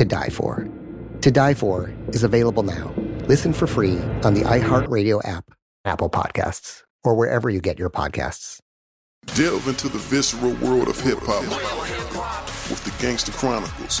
To Die For. To Die For is available now. Listen for free on the iHeartRadio app, Apple Podcasts, or wherever you get your podcasts. Delve into the visceral world of hip hop with the Gangster Chronicles,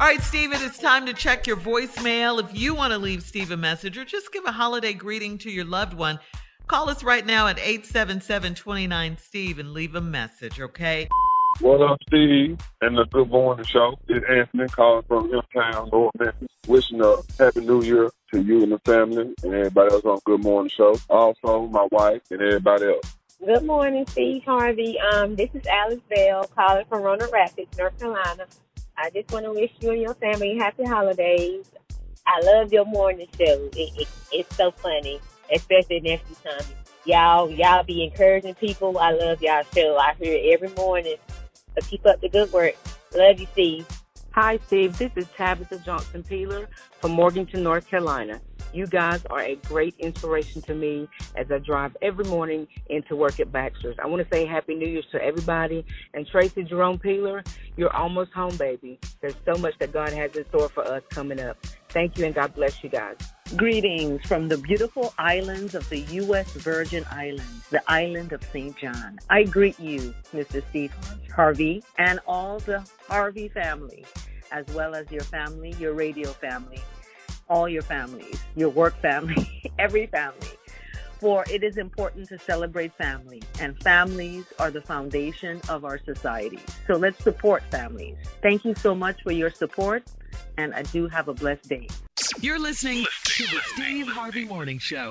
All right, Steven, it's time to check your voicemail. If you want to leave Steve a message or just give a holiday greeting to your loved one, call us right now at 877 29 Steve and leave a message, okay? What up, Steve? And the Good Morning Show. It's Anthony calling from Hilltown, North Memphis. Wishing a Happy New Year to you and the family and everybody else on Good Morning Show. Also, my wife and everybody else. Good morning, Steve Harvey. Um, this is Alice Bell calling from Roanoke Rapids, North Carolina. I just want to wish you and your family happy holidays. I love your morning show. It, it, it's so funny, especially nephew Tommy. Y'all, y'all be encouraging people. I love y'all show. I hear it every morning. So keep up the good work. Love you, Steve. Hi, Steve. This is Tabitha Johnson Peeler from Morganton, North Carolina. You guys are a great inspiration to me as I drive every morning into work at Baxter's. I want to say Happy New Year's to everybody. And Tracy Jerome Peeler, you're almost home, baby. There's so much that God has in store for us coming up. Thank you, and God bless you guys. Greetings from the beautiful islands of the U.S. Virgin Islands, the island of St. John. I greet you, Mr. Steve Harvey, and all the Harvey family, as well as your family, your radio family, all your families, your work family, every family. For it is important to celebrate family, and families are the foundation of our society. So let's support families. Thank you so much for your support, and I do have a blessed day. You're listening to the Steve Harvey Morning Show.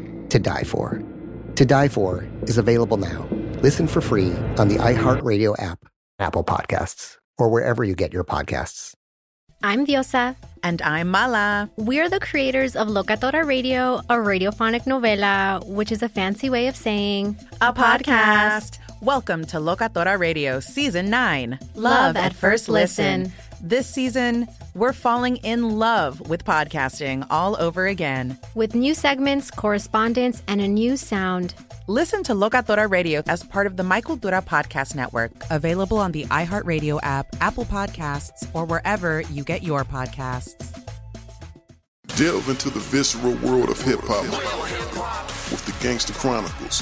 To Die For. To Die For is available now. Listen for free on the iHeartRadio app, Apple Podcasts, or wherever you get your podcasts. I'm Diosa. And I'm Mala. We're the creators of Locatora Radio, a radiophonic novela, which is a fancy way of saying a podcast. Welcome to Locatora Radio Season 9 Love at First Listen. This season, we're falling in love with podcasting all over again. With new segments, correspondence, and a new sound. Listen to Locatora Radio as part of the My Cultura Podcast Network, available on the iHeartRadio app, Apple Podcasts, or wherever you get your podcasts. Delve into the visceral world of hip hop with the Gangster Chronicles